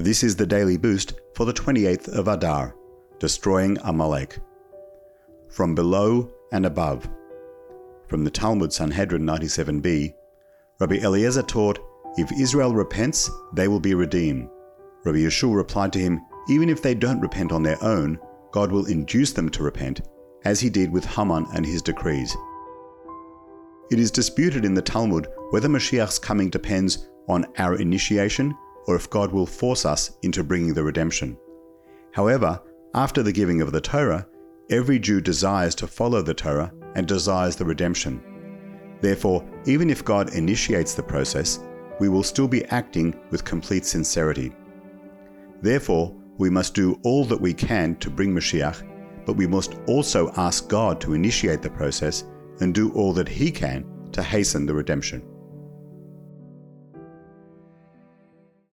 This is the daily boost for the 28th of Adar, destroying Amalek. From below and above. From the Talmud Sanhedrin 97b, Rabbi Eliezer taught, If Israel repents, they will be redeemed. Rabbi Yehoshua replied to him, Even if they don't repent on their own, God will induce them to repent, as he did with Haman and his decrees. It is disputed in the Talmud whether Mashiach's coming depends on our initiation or if God will force us into bringing the redemption. However, after the giving of the Torah, every Jew desires to follow the Torah and desires the redemption. Therefore, even if God initiates the process, we will still be acting with complete sincerity. Therefore, we must do all that we can to bring Mashiach, but we must also ask God to initiate the process and do all that He can to hasten the redemption.